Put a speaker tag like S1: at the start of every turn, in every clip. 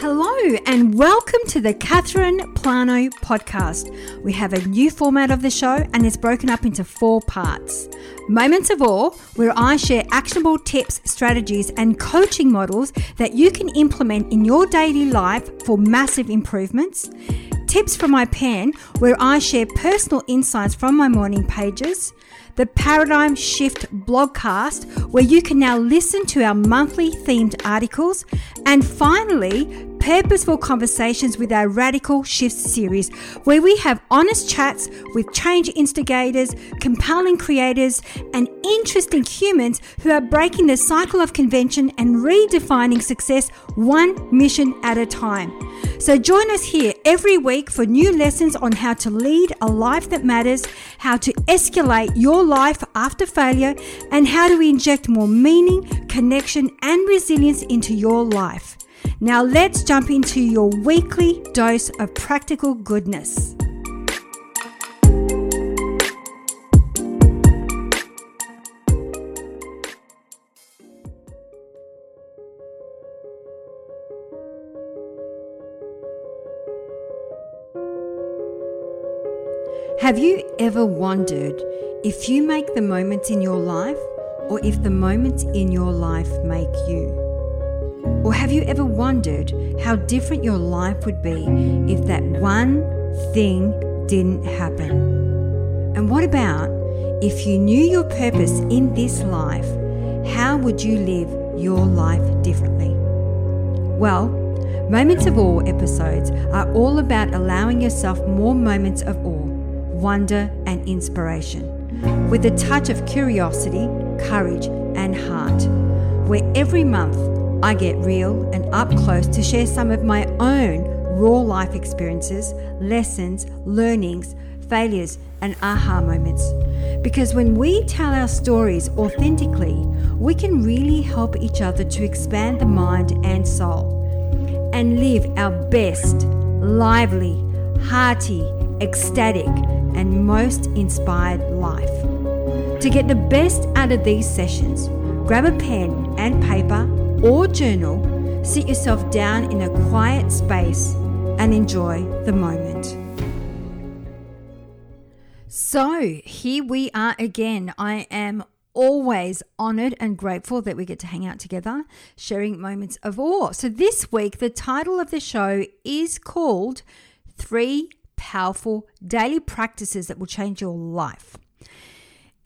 S1: Hello, and welcome to the Catherine Plano podcast. We have a new format of the show, and it's broken up into four parts Moments of Awe, where I share actionable tips, strategies, and coaching models that you can implement in your daily life for massive improvements. Tips from my pen, where I share personal insights from my morning pages the Paradigm Shift blogcast, where you can now listen to our monthly themed articles. And finally, purposeful conversations with our Radical Shifts series, where we have honest chats with change instigators, compelling creators, and interesting humans who are breaking the cycle of convention and redefining success one mission at a time. So join us here every week for new lessons on how to lead a life that matters, how to escalate your life after failure, and how to inject more meaning, connection, and resilience into your life. Now, let's jump into your weekly dose of practical goodness. Have you ever wondered if you make the moments in your life or if the moments in your life make you? Or have you ever wondered how different your life would be if that one thing didn't happen? And what about if you knew your purpose in this life, how would you live your life differently? Well, Moments of Awe episodes are all about allowing yourself more moments of awe, wonder, and inspiration, with a touch of curiosity, courage, and heart, where every month I get real and up close to share some of my own raw life experiences, lessons, learnings, failures, and aha moments. Because when we tell our stories authentically, we can really help each other to expand the mind and soul and live our best, lively, hearty, ecstatic, and most inspired life. To get the best out of these sessions, grab a pen and paper or journal, sit yourself down in a quiet space and enjoy the moment. So, here we are again. I am always honored and grateful that we get to hang out together, sharing moments of awe. So, this week, the title of the show is called Three Powerful Daily Practices That Will Change Your Life.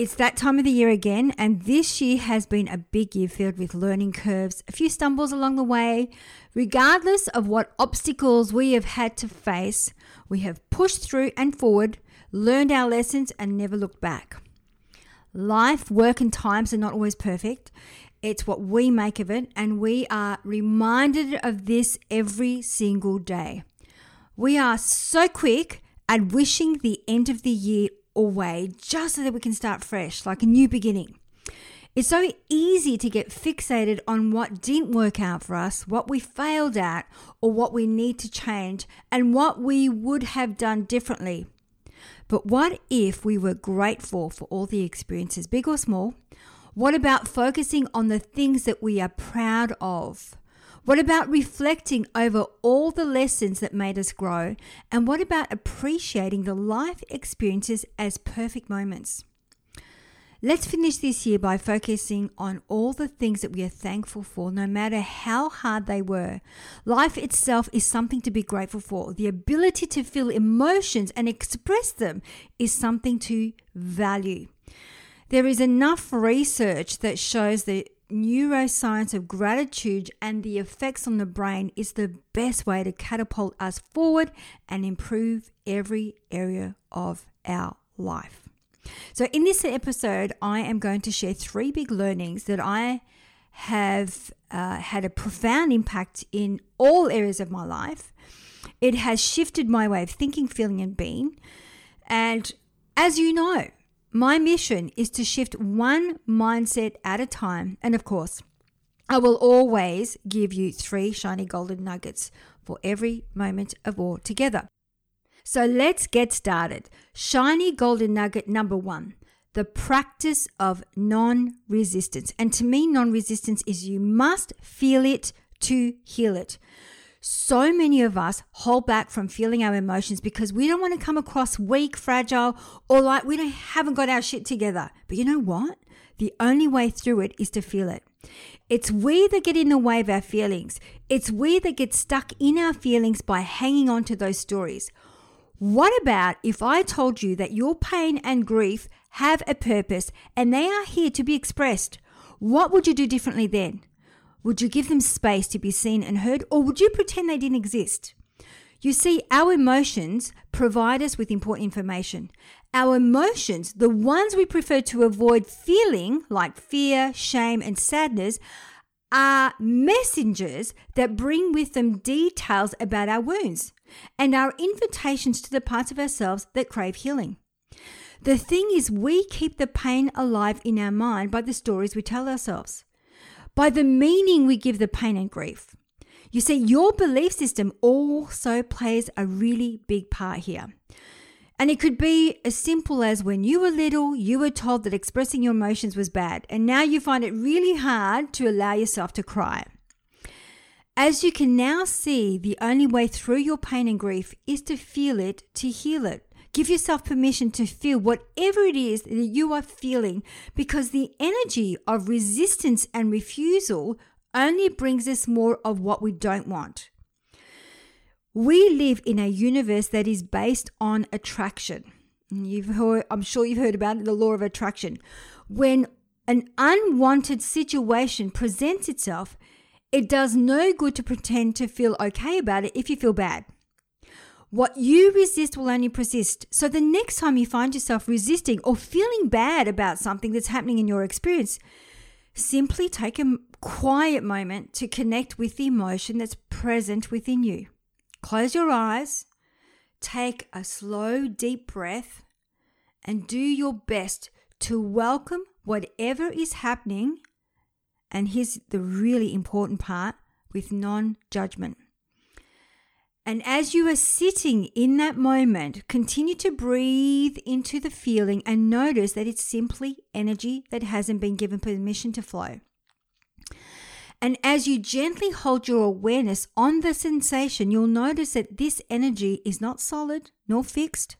S1: It's that time of the year again, and this year has been a big year filled with learning curves, a few stumbles along the way. Regardless of what obstacles we have had to face, we have pushed through and forward, learned our lessons, and never looked back. Life, work, and times are not always perfect. It's what we make of it, and we are reminded of this every single day. We are so quick at wishing the end of the year away just so that we can start fresh, like a new beginning. It's so easy to get fixated on what didn't work out for us, what we failed at, or what we need to change, and what we would have done differently. But what if we were grateful for all the experiences, big or small? What about focusing on the things that we are proud of? What about reflecting over all the lessons that made us grow? And what about appreciating the life experiences as perfect moments? Let's finish this year by focusing on all the things that we are thankful for, no matter how hard they were. Life itself is something to be grateful for. The ability to feel emotions and express them is something to value. There is enough research that shows that neuroscience of gratitude and the effects on the brain is the best way to catapult us forward and improve every area of our life. So, in this episode, I am going to share three big learnings that I have uh, had a profound impact in all areas of my life. It has shifted my way of thinking, feeling, and being. And as you know, my mission is to shift one mindset at a time. And of course, I will always give you three shiny golden nuggets for every moment of awe together. So let's get started. Shiny golden nugget number one the practice of non resistance. And to me, non resistance is you must feel it to heal it. So many of us hold back from feeling our emotions because we don't want to come across weak, fragile, or like we don't, haven't got our shit together. But you know what? The only way through it is to feel it. It's we that get in the way of our feelings. It's we that get stuck in our feelings by hanging on to those stories. What about if I told you that your pain and grief have a purpose and they are here to be expressed? What would you do differently then? Would you give them space to be seen and heard, or would you pretend they didn't exist? You see, our emotions provide us with important information. Our emotions, the ones we prefer to avoid feeling, like fear, shame, and sadness, are messengers that bring with them details about our wounds and our invitations to the parts of ourselves that crave healing. The thing is, we keep the pain alive in our mind by the stories we tell ourselves by the meaning we give the pain and grief. You see, your belief system also plays a really big part here. And it could be as simple as when you were little, you were told that expressing your emotions was bad, and now you find it really hard to allow yourself to cry. As you can now see, the only way through your pain and grief is to feel it, to heal it. Give yourself permission to feel whatever it is that you are feeling because the energy of resistance and refusal only brings us more of what we don't want. We live in a universe that is based on attraction. You've heard, I'm sure you've heard about it, the law of attraction. When an unwanted situation presents itself, it does no good to pretend to feel okay about it if you feel bad. What you resist will only persist. So the next time you find yourself resisting or feeling bad about something that's happening in your experience, simply take a quiet moment to connect with the emotion that's present within you. Close your eyes, take a slow, deep breath, and do your best to welcome whatever is happening. And here's the really important part with non judgment. And as you are sitting in that moment, continue to breathe into the feeling and notice that it's simply energy that hasn't been given permission to flow. And as you gently hold your awareness on the sensation, you'll notice that this energy is not solid nor fixed.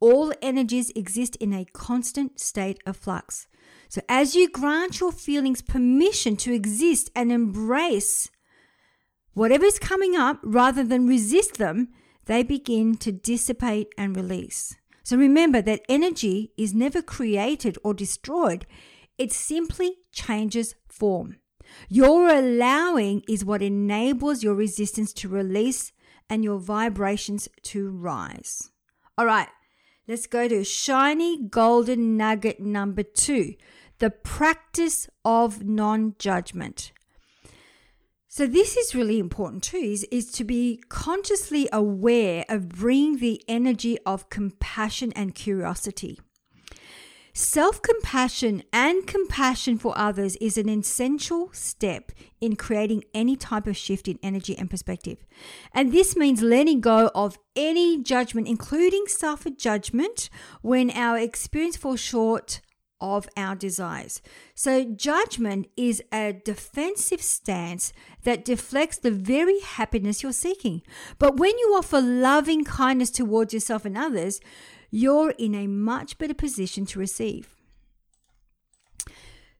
S1: All energies exist in a constant state of flux. So, as you grant your feelings permission to exist and embrace Whatever is coming up, rather than resist them, they begin to dissipate and release. So remember that energy is never created or destroyed, it simply changes form. Your allowing is what enables your resistance to release and your vibrations to rise. All right, let's go to shiny golden nugget number two the practice of non judgment. So this is really important too, is, is to be consciously aware of bringing the energy of compassion and curiosity. Self compassion and compassion for others is an essential step in creating any type of shift in energy and perspective. And this means letting go of any judgment, including self judgment, when our experience falls short of our desires. So, judgment is a defensive stance that deflects the very happiness you're seeking. But when you offer loving kindness towards yourself and others, you're in a much better position to receive.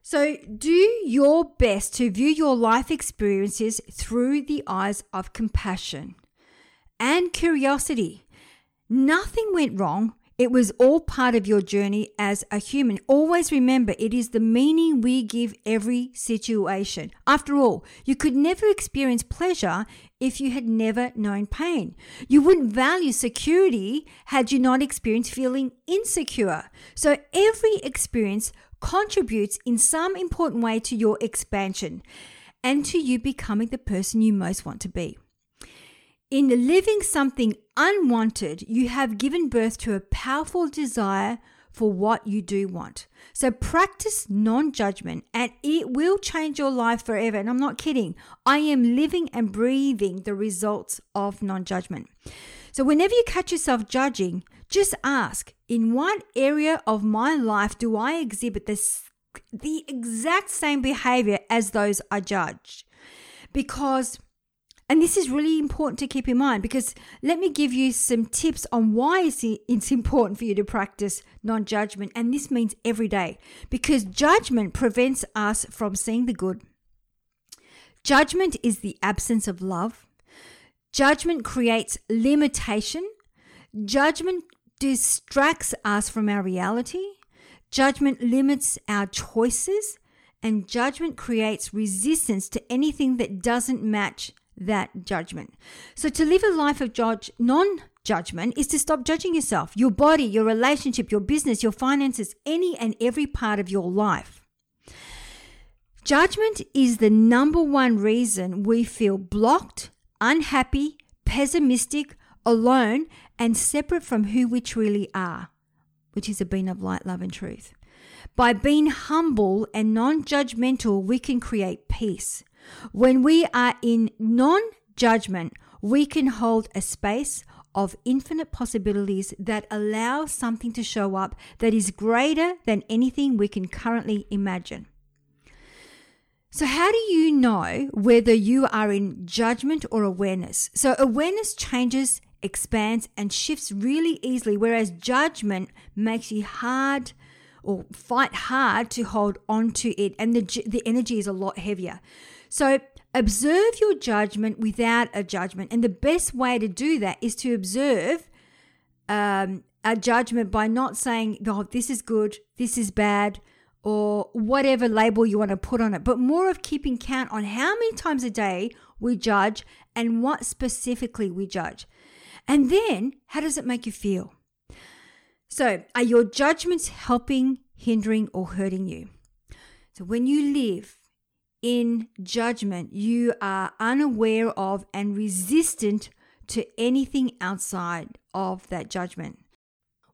S1: So, do your best to view your life experiences through the eyes of compassion and curiosity. Nothing went wrong it was all part of your journey as a human. Always remember, it is the meaning we give every situation. After all, you could never experience pleasure if you had never known pain. You wouldn't value security had you not experienced feeling insecure. So every experience contributes in some important way to your expansion and to you becoming the person you most want to be. In living something unwanted, you have given birth to a powerful desire for what you do want. So practice non judgment and it will change your life forever. And I'm not kidding. I am living and breathing the results of non judgment. So whenever you catch yourself judging, just ask in what area of my life do I exhibit this, the exact same behavior as those I judge? Because And this is really important to keep in mind because let me give you some tips on why it's important for you to practice non judgment. And this means every day because judgment prevents us from seeing the good. Judgment is the absence of love. Judgment creates limitation. Judgment distracts us from our reality. Judgment limits our choices. And judgment creates resistance to anything that doesn't match that judgment. So to live a life of judge non judgment is to stop judging yourself, your body, your relationship, your business, your finances, any and every part of your life. Judgment is the number one reason we feel blocked, unhappy, pessimistic, alone, and separate from who we truly are, which is a being of light, love, and truth. By being humble and non judgmental, we can create peace. When we are in non judgment, we can hold a space of infinite possibilities that allow something to show up that is greater than anything we can currently imagine. So, how do you know whether you are in judgment or awareness? So, awareness changes, expands, and shifts really easily, whereas judgment makes you hard or fight hard to hold on to it, and the, the energy is a lot heavier. So observe your judgment without a judgment. And the best way to do that is to observe um, a judgment by not saying, oh, this is good, this is bad, or whatever label you want to put on it, but more of keeping count on how many times a day we judge and what specifically we judge. And then, how does it make you feel? So, are your judgments helping, hindering, or hurting you? So, when you live in judgment, you are unaware of and resistant to anything outside of that judgment.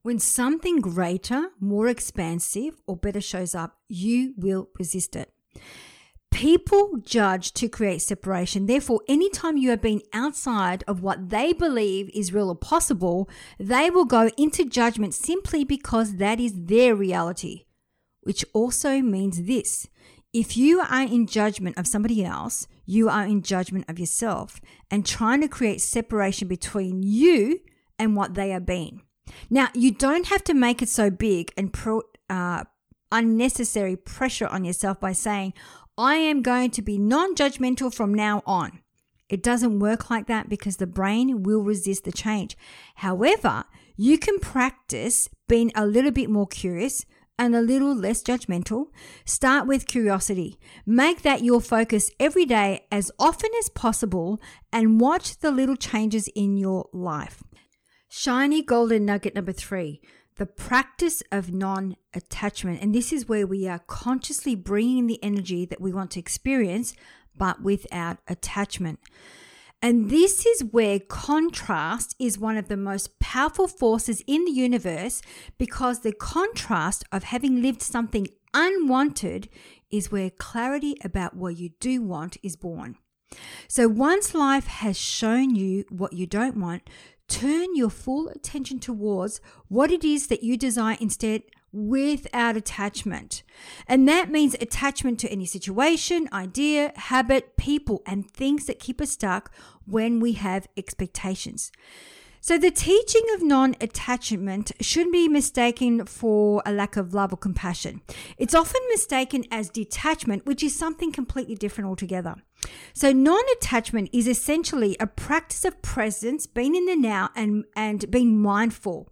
S1: When something greater, more expansive, or better shows up, you will resist it. People judge to create separation. Therefore, anytime you have been outside of what they believe is real or possible, they will go into judgment simply because that is their reality. Which also means this if you are in judgment of somebody else, you are in judgment of yourself and trying to create separation between you and what they are being. Now, you don't have to make it so big and put uh, unnecessary pressure on yourself by saying, I am going to be non judgmental from now on. It doesn't work like that because the brain will resist the change. However, you can practice being a little bit more curious, and a little less judgmental, start with curiosity. Make that your focus every day as often as possible and watch the little changes in your life. Shiny golden nugget number three the practice of non attachment. And this is where we are consciously bringing the energy that we want to experience, but without attachment. And this is where contrast is one of the most powerful forces in the universe because the contrast of having lived something unwanted is where clarity about what you do want is born. So once life has shown you what you don't want, turn your full attention towards what it is that you desire instead without attachment. And that means attachment to any situation, idea, habit, people, and things that keep us stuck when we have expectations. So, the teaching of non attachment shouldn't be mistaken for a lack of love or compassion. It's often mistaken as detachment, which is something completely different altogether. So, non attachment is essentially a practice of presence, being in the now, and, and being mindful.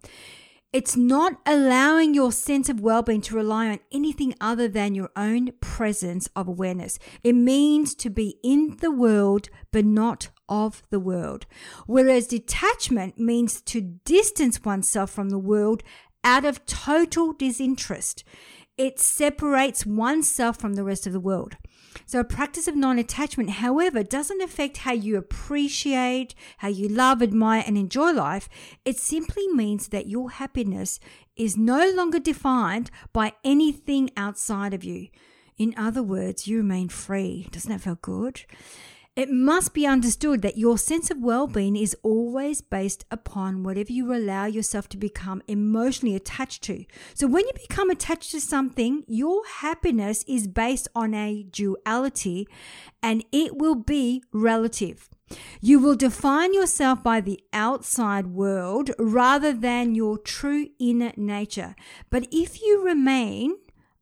S1: It's not allowing your sense of well being to rely on anything other than your own presence of awareness. It means to be in the world, but not of the world. Whereas detachment means to distance oneself from the world out of total disinterest. It separates oneself from the rest of the world. So, a practice of non attachment, however, doesn't affect how you appreciate, how you love, admire, and enjoy life. It simply means that your happiness is no longer defined by anything outside of you. In other words, you remain free. Doesn't that feel good? It must be understood that your sense of well being is always based upon whatever you allow yourself to become emotionally attached to. So, when you become attached to something, your happiness is based on a duality and it will be relative. You will define yourself by the outside world rather than your true inner nature. But if you remain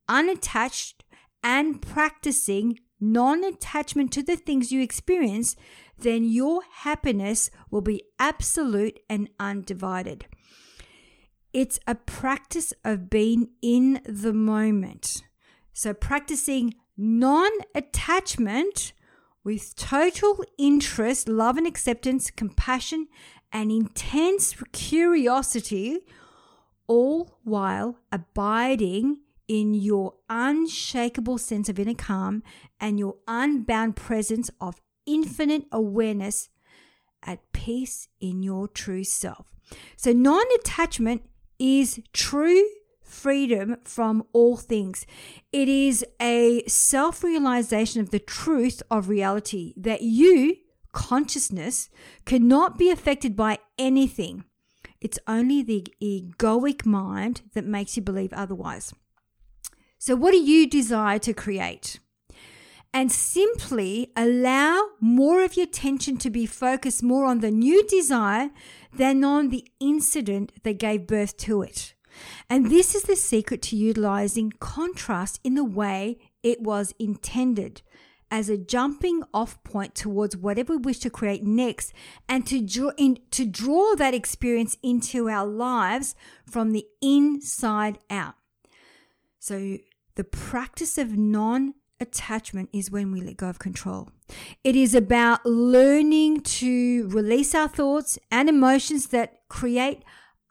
S1: unattached and practicing non attachment to the things you experience, then your happiness will be absolute and undivided. It's a practice of being in the moment. So, practicing non attachment with total interest, love and acceptance, compassion, and intense curiosity, all while abiding in your unshakable sense of inner calm and your unbound presence of infinite awareness at peace in your true self. So, non attachment is true freedom from all things. It is a self realization of the truth of reality that you, consciousness, cannot be affected by anything. It's only the egoic mind that makes you believe otherwise. So, what do you desire to create? And simply allow more of your attention to be focused more on the new desire than on the incident that gave birth to it. And this is the secret to utilizing contrast in the way it was intended as a jumping off point towards whatever we wish to create next and to draw in, to draw that experience into our lives from the inside out. So the practice of non attachment is when we let go of control. It is about learning to release our thoughts and emotions that create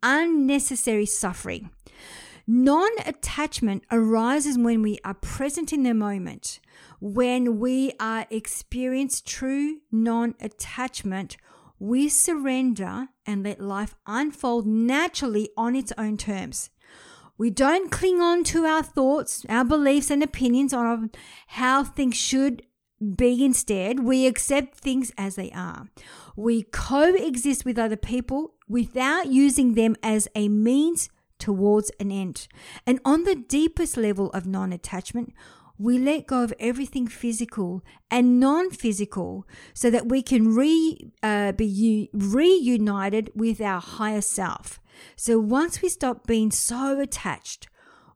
S1: unnecessary suffering. Non attachment arises when we are present in the moment, when we are experience true non attachment. We surrender and let life unfold naturally on its own terms. We don't cling on to our thoughts, our beliefs, and opinions on how things should be instead. We accept things as they are. We coexist with other people without using them as a means towards an end. And on the deepest level of non attachment, we let go of everything physical and non physical so that we can re, uh, be u- reunited with our higher self. So once we stop being so attached,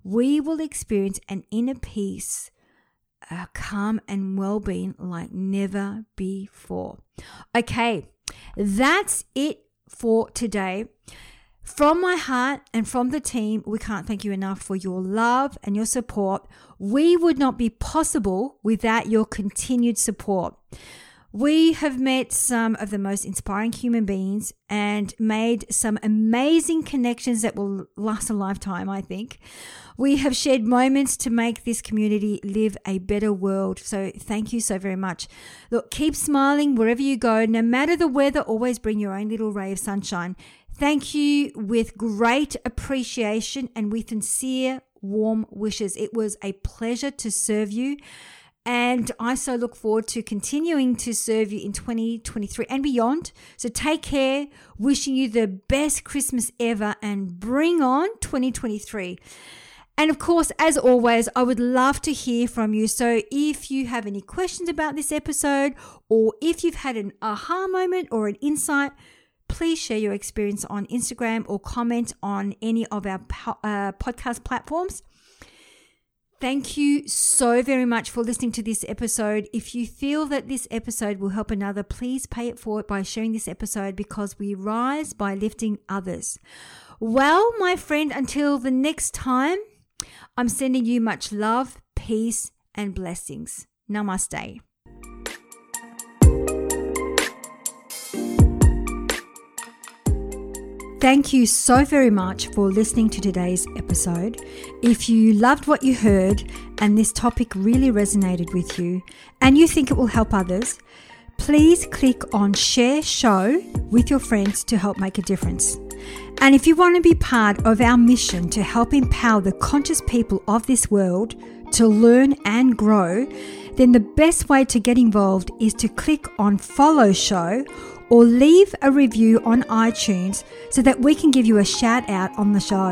S1: we will experience an inner peace, a calm and well being like never before. Okay, that's it for today. From my heart and from the team, we can't thank you enough for your love and your support. We would not be possible without your continued support. We have met some of the most inspiring human beings and made some amazing connections that will last a lifetime, I think. We have shared moments to make this community live a better world. So thank you so very much. Look, keep smiling wherever you go. No matter the weather, always bring your own little ray of sunshine. Thank you with great appreciation and with sincere, warm wishes. It was a pleasure to serve you. And I so look forward to continuing to serve you in 2023 and beyond. So take care, wishing you the best Christmas ever and bring on 2023. And of course, as always, I would love to hear from you. So if you have any questions about this episode, or if you've had an aha moment or an insight, please share your experience on Instagram or comment on any of our uh, podcast platforms. Thank you so very much for listening to this episode. If you feel that this episode will help another, please pay it forward by sharing this episode because we rise by lifting others. Well, my friend, until the next time, I'm sending you much love, peace, and blessings. Namaste. Thank you so very much for listening to today's episode. If you loved what you heard and this topic really resonated with you and you think it will help others, please click on share show with your friends to help make a difference. And if you want to be part of our mission to help empower the conscious people of this world to learn and grow, then the best way to get involved is to click on follow show or leave a review on iTunes so that we can give you a shout out on the show.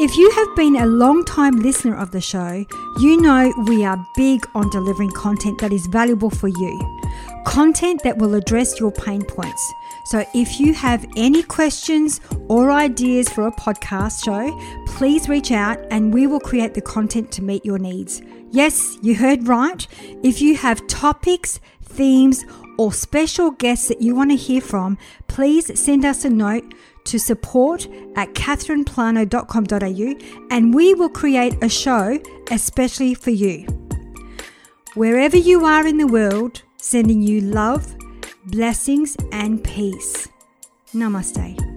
S1: If you have been a long time listener of the show, you know we are big on delivering content that is valuable for you. content that will address your pain points. So if you have any questions or ideas for a podcast show, please reach out and we will create the content to meet your needs. Yes, you heard right. If you have topics, themes, or special guests that you want to hear from, please send us a note to support at catherineplano.com.au and we will create a show especially for you. Wherever you are in the world, sending you love, blessings, and peace. Namaste.